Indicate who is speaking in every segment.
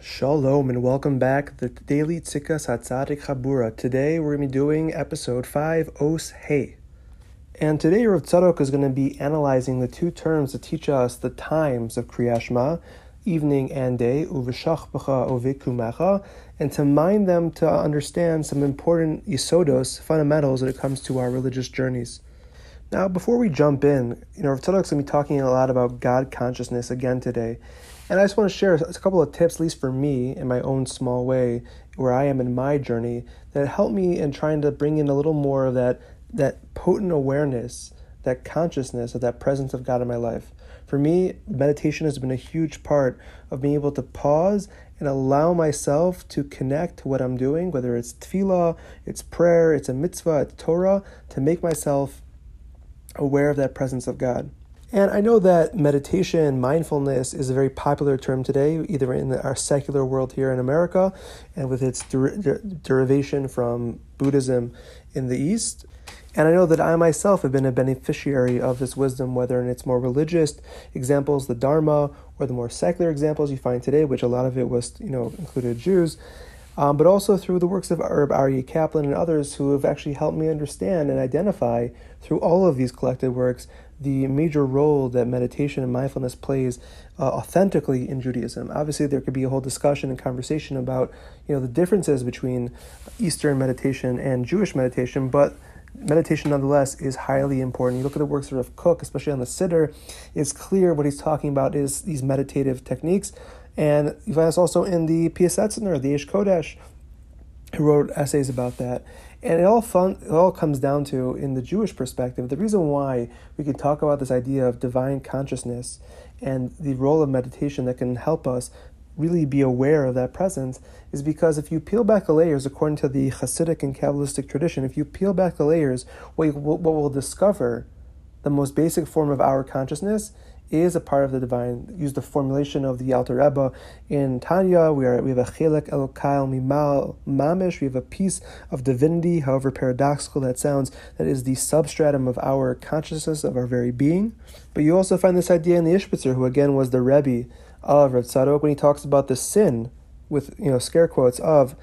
Speaker 1: Shalom and welcome back to the Daily Tzidkas Hatzadik Chabura. Today we're going to be doing episode 5, Os Hey. And today Rav Tzadok is going to be analyzing the two terms that teach us the times of Kriyashma, evening and day, uveshach b'cha uvekumecha, and to mind them to understand some important yisodos, fundamentals when it comes to our religious journeys. Now, before we jump in, you know, Rav Tzadok's going to be talking a lot about God consciousness again today. And I just want to share a couple of tips, at least for me, in my own small way, where I am in my journey, that help me in trying to bring in a little more of that, that potent awareness, that consciousness of that presence of God in my life. For me, meditation has been a huge part of being able to pause and allow myself to connect to what I'm doing, whether it's tefillah, it's prayer, it's a mitzvah, it's Torah, to make myself aware of that presence of God. And I know that meditation, mindfulness is a very popular term today, either in our secular world here in America and with its der- der- derivation from Buddhism in the East. And I know that I myself have been a beneficiary of this wisdom, whether in its more religious examples, the Dharma, or the more secular examples you find today, which a lot of it was, you know, included Jews um, but also through the works of Reb Aryeh Kaplan and others who have actually helped me understand and identify through all of these collected works the major role that meditation and mindfulness plays uh, authentically in Judaism. Obviously, there could be a whole discussion and conversation about you know the differences between Eastern meditation and Jewish meditation, but meditation nonetheless is highly important. You look at the works of Kook, especially on the Siddur, it's clear what he's talking about is these meditative techniques and you find this also in the Piasetzner, the Aish Kodesh, who wrote essays about that. And it all fun, it all comes down to, in the Jewish perspective, the reason why we can talk about this idea of divine consciousness and the role of meditation that can help us really be aware of that presence is because if you peel back the layers, according to the Hasidic and Kabbalistic tradition, if you peel back the layers, what, what we'll discover, the most basic form of our consciousness, is a part of the divine. Use the formulation of the Alter Rebbe in Tanya. We are we have a chelek elokail mimal mamish. We have a piece of divinity, however paradoxical that sounds. That is the substratum of our consciousness of our very being. But you also find this idea in the Ishbitzer, who again was the Rebbe of Rav Tzadok, when he talks about the sin with you know scare quotes of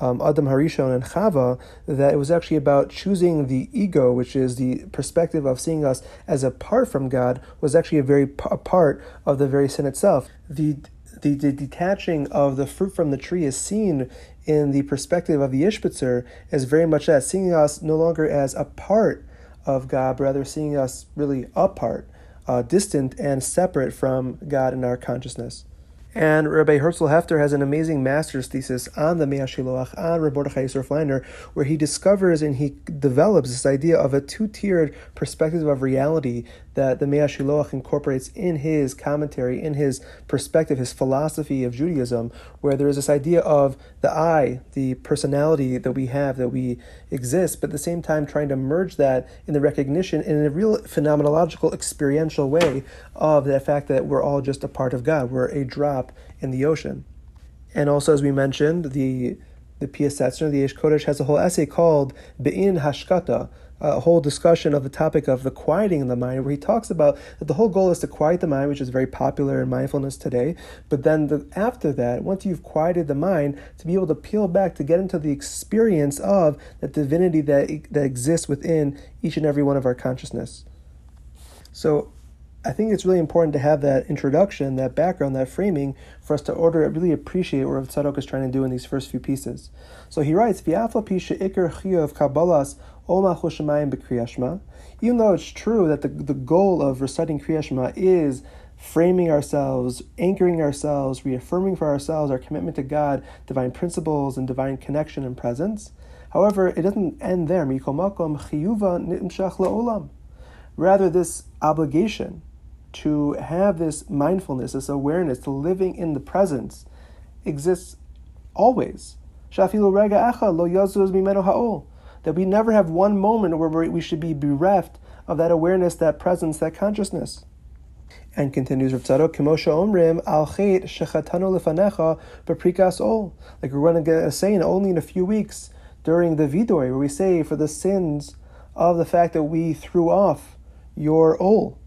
Speaker 1: um, Adam Harishon and Chava that it was actually about choosing the ego, which is the perspective of seeing us as apart from God, was actually a very p- a part of the very sin itself. The, the, the detaching of the fruit from the tree is seen in the perspective of the Ishbitzer as very much that, seeing us no longer as a part of God, but rather seeing us really apart, uh, distant and separate from God in our consciousness. And Rabbi Herzl Hefter has an amazing master's thesis on the Mea Shiloach, on Rabbi Mordechai Yosef Leiner, where he discovers and he develops this idea of a two-tiered perspective of reality that the Mea Shiloach incorporates in his commentary, in his perspective, his philosophy of Judaism, where there is this idea of the I, the personality that we have, that we exist, but at the same time trying to merge that in the recognition in a real phenomenological, experiential way of the fact that we're all just a part of God. We're a drop in the ocean. And also, as we mentioned, the the Piasetzner, the Aish Kodesh, has a whole essay called Be'in Hashkata, a whole discussion of the topic of the quieting of the mind, where he talks about that the whole goal is to quiet the mind, which is very popular in mindfulness today. But then the, after that, once you've quieted the mind, to be able to peel back to get into the experience of the divinity that that exists within each and every one of our consciousness. So I think it's really important to have that introduction, that background, that framing for us to order really appreciate what Rav Tzadok is trying to do in these first few pieces. So he writes, kabbalas even though it's true that the, the goal of reciting Kriyashma is framing ourselves, anchoring ourselves, reaffirming for ourselves our commitment to God, divine principles, and divine connection and presence. However, it doesn't end there. Rather, this obligation to have this mindfulness, this awareness, to living in the presence, exists always that we never have one moment where we should be bereft of that awareness, that presence, that consciousness. And continues Rav Tzadok, Omrim, Al Chet Lefanecha Beprikas Ol. Like we're going to get a saying only in a few weeks during the Vidoy, where we say, for the sins of the fact that we threw off your ol.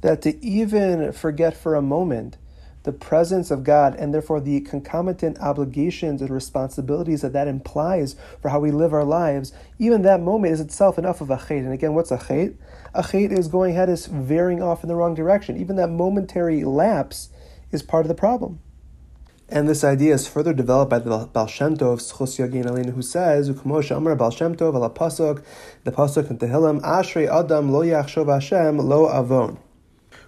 Speaker 1: That to even forget for a moment the presence of God and therefore the concomitant obligations and responsibilities that that implies for how we live our lives, even that moment is itself enough of a chait. And again, what's a chait? A chait is going ahead is veering off in the wrong direction. Even that momentary lapse is part of the problem. And this idea is further developed by the Baal Shem Tov, who says, "U'kmosha Amar Baal Shem Tov ala pasuk, the pasuk in Tehillim, Ashrei Adam lo yachshov Hashem lo avon."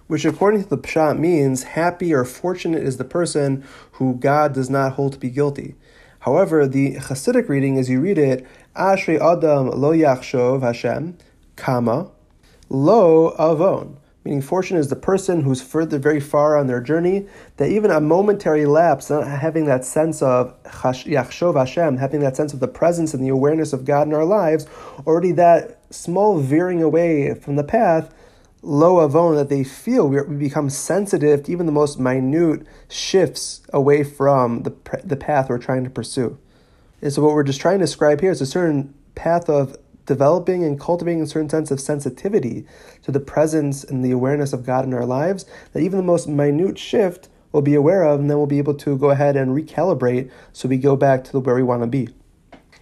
Speaker 1: Which according to the Pshat means happy or fortunate is the person who God does not hold to be guilty. However, the Hasidic reading, as you read it, Ashrei Adam lo yachshov Hashem, comma, lo avon, meaning fortune is the person who's further very far on their journey, that even a momentary lapse, not having that sense of yachshov Hashem, having that sense of the presence and the awareness of God in our lives, already that small veering away from the path lo avon that they feel, we, we become sensitive to even the most minute shifts away from the, the path we're trying to pursue. And so, what we're just trying to describe here is a certain path of developing and cultivating a certain sense of sensitivity to the presence and the awareness of God in our lives, that even the most minute shift we'll be aware of, and then we'll be able to go ahead and recalibrate so we go back to where we want to be.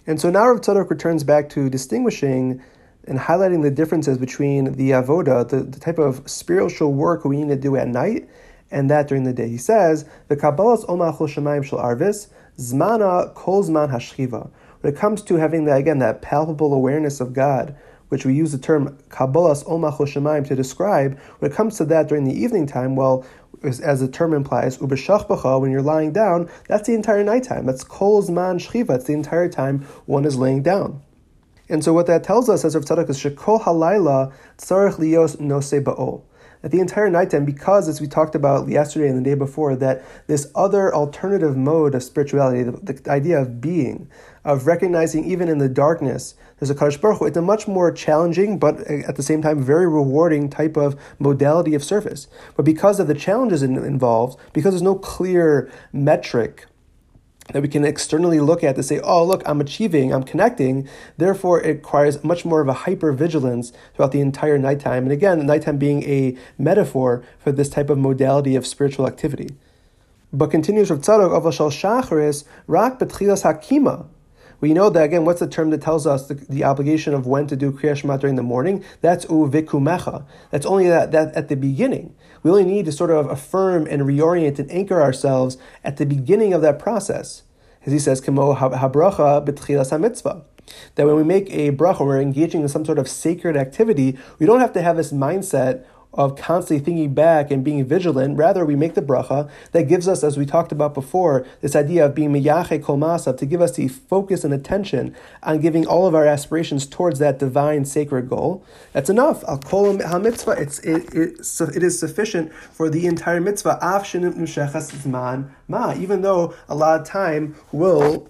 Speaker 1: And so now Rav Tzadok returns back to distinguishing and highlighting the differences between the avoda, the, the type of spiritual work we need to do at night, and that during the day. He says, "The kabbalas omachol shemaim shel arvis zmana kol zman hashchiva." When it comes to having that again that palpable awareness of God, which we use the term kabbalas omachol shemaim to describe, when it comes to that during the evening time, well, as, the term implies, ubeshachbacha, when you're lying down, that's the entire nighttime. That's kol zman shchiva. It's the entire time one is laying down. And so what that tells us as Rav Tzadok is shekol halayla tzarech lios nose ba'ol. That the entire nighttime, because as we talked about yesterday and the day before, that this other alternative mode of spirituality, the, the idea of being, of recognizing even in the darkness, there's a Kadosh Baruch Hu, it's a much more challenging, but at the same time very rewarding type of modality of service. But because of the challenges involved, because there's no clear metric that we can externally look at to say, oh, look, I'm achieving, I'm connecting. Therefore, it requires much more of a hyper vigilance throughout the entire nighttime. And again, the nighttime being a metaphor for this type of modality of spiritual activity. But continues Rav Tzadok, Avashal Shacharis, Rak Betchilas Hakima. We know that again. What's the term that tells us the, the obligation of when to do Kriya Shema during the morning? That's uvikumecha. That's only that, that at the beginning. We only need to sort of affirm and reorient and anchor ourselves at the beginning of that process. As he says, kemo habracha b'tchilas mitzvah that when we make a bracha, we're engaging in some sort of sacred activity, we don't have to have this mindset of constantly thinking back and being vigilant. Rather, we make the bracha that gives us, as we talked about before, this idea of being miyache kol masav, to give us the focus and attention on giving all of our aspirations towards that divine sacred goal. That's enough. Al kol ha-mitzvah, it's, it, it, so it is sufficient for the entire mitzvah. Af zman ma, even though a lot of time will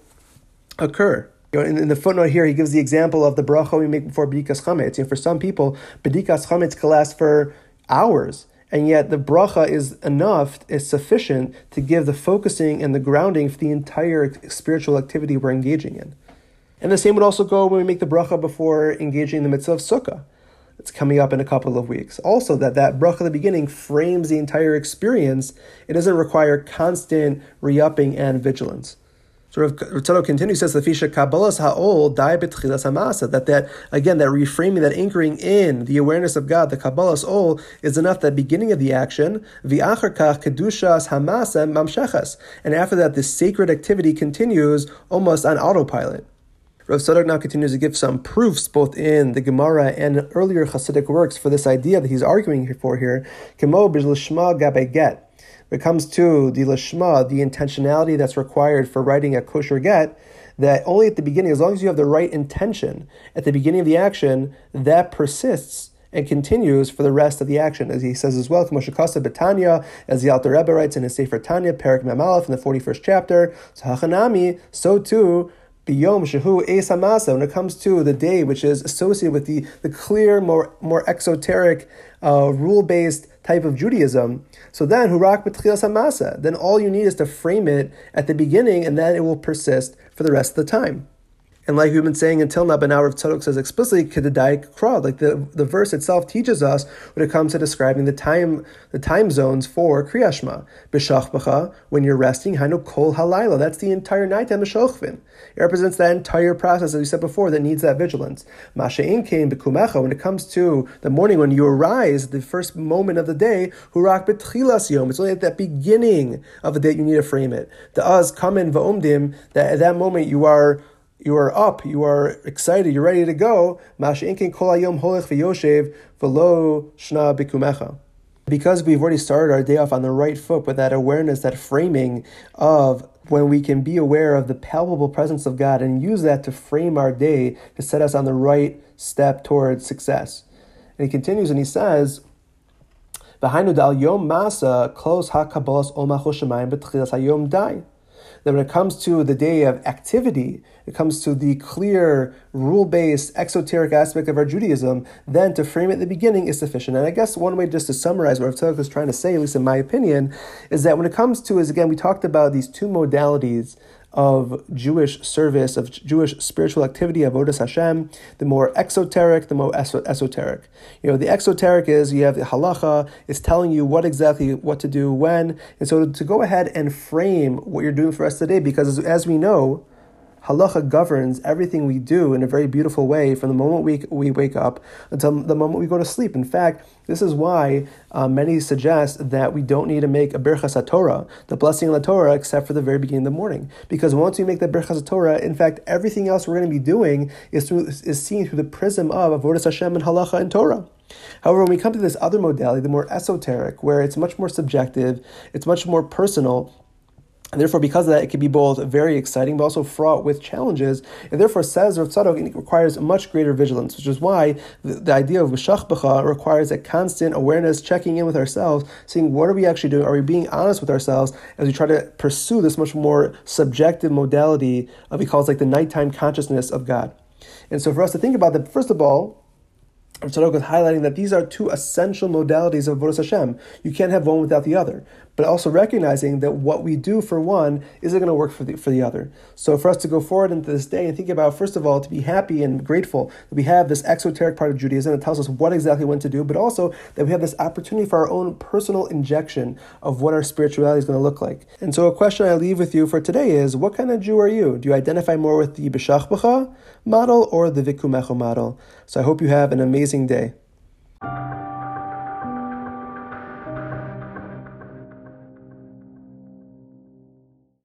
Speaker 1: occur. You know, in, in, the footnote here, he gives the example of the bracha we make before bedikas chametz. You know, for some people, bedikas chametz can last for hours. And yet the bracha is enough, is sufficient to give the focusing and the grounding for the entire spiritual activity we're engaging in. And the same would also go when we make the bracha before engaging in the mitzvah of sukkah. It's coming up in a couple of weeks. Also, that that bracha at the beginning frames the entire experience. It doesn't require constant re-upping and vigilance. So Rav continues, says, Lafisha Kabbalas Ha'ol Dai B'tchilas Hamasa, that that, again, that reframing, that anchoring in the awareness of God, the Kabbalas Ol, is enough that beginning of the action, V'achar Kach Kedushas Hamasa Mamshechas, and after that, this sacred activity continues almost on autopilot. Rav Tzadok now continues to give some proofs both in the Gemara and earlier Hasidic works for this idea that he's arguing for here. Kemo b'lishma gabe get it comes to the lishma, the intentionality that's required for writing a kosher get, that only at the beginning, as long as you have the right intention at the beginning of the action, that persists and continues for the rest of the action. As he says as well, Moshekasa Betanya, as the Alter Rebbe writes in his Sefer Tanya, Perak Memalef in the 41st chapter, so Hachanami, so too, Biyom Shehu Eis Hamasa, when it comes to the day which is associated with the, the clear, more, more exoteric, uh, rule based type of Judaism, so then hurak b'tchilas hamasa. Then all you need is to frame it at the beginning, and then it will persist for the rest of the time. And like we've been saying until now, but now Rav Tzadok says explicitly kedadai kra. Like the, the verse itself teaches us when it comes to describing the time the time zones for kriyashma. B'shachbacha, when you're resting, hanu kol halayla. That's the entire night time. It represents that entire process, as we said before, that needs that vigilance. Masha'in came b'kumecha. When it comes to the morning, when you arise, the first moment of the day, hurak b'tchilas yom. It's only at that beginning of the day you need to frame it. The az kamen va'omdim. That at that moment you are you are up, you are excited, you're ready to go. Because we've already started our day off on the right foot with that awareness, that framing of when we can be aware of the palpable presence of God and use that to frame our day to set us on the right step towards success. And he continues and he says, dal yom masa close hakabolas ol hayom dai that when it comes to the day of activity, it comes to the clear, rule based, exoteric aspect of our Judaism, then to frame it at the beginning is sufficient. And I guess one way just to summarize what Rav is trying to say, at least in my opinion, is that when it comes to, is again, we talked about these two modalities of Jewish service, of Jewish spiritual activity, of Avodas Hashem, the more exoteric, the more esoteric. You know, the exoteric is you have the halacha, is telling you what exactly what to do when. And so to go ahead and frame what you're doing for us today, because as we know, halacha governs everything we do in a very beautiful way from the moment we, we wake up until the moment we go to sleep. In fact, this is why uh, many suggest that we don't need to make a birchas Torah, the blessing of the Torah, except for the very beginning of the morning. Because once we make the birchas Torah, in fact, everything else we're going to be doing is, through, is seen through the prism of avodas Hashem and halacha and Torah. However, when we come to this other modality, the more esoteric, where it's much more subjective, it's much more personal, and therefore, because of that, it can be both very exciting but also fraught with challenges. And therefore, says Rav Tzadok, requires much greater vigilance, which is why the, the idea of Meshachbacha requires a constant awareness, checking in with ourselves, seeing what are we actually doing? Are we being honest with ourselves as we try to pursue this much more subjective modality of, he calls like the nighttime consciousness of God? And so, for us to think about that, first of all, Tzadok is highlighting that these are two essential modalities of Avodas Hashem. You can't have one without the other. But also recognizing that what we do for one isn't going to work for the, for the other. So for us to go forward into this day and think about, first of all, to be happy and grateful that we have this exoteric part of Judaism that tells us what exactly when to do, but also that we have this opportunity for our own personal injection of what our spirituality is going to look like. And so a question I leave with you for today is, what kind of Jew are you? Do you identify more with the B'shachbacha model or the Vikumecho model? So I hope you have an amazing day.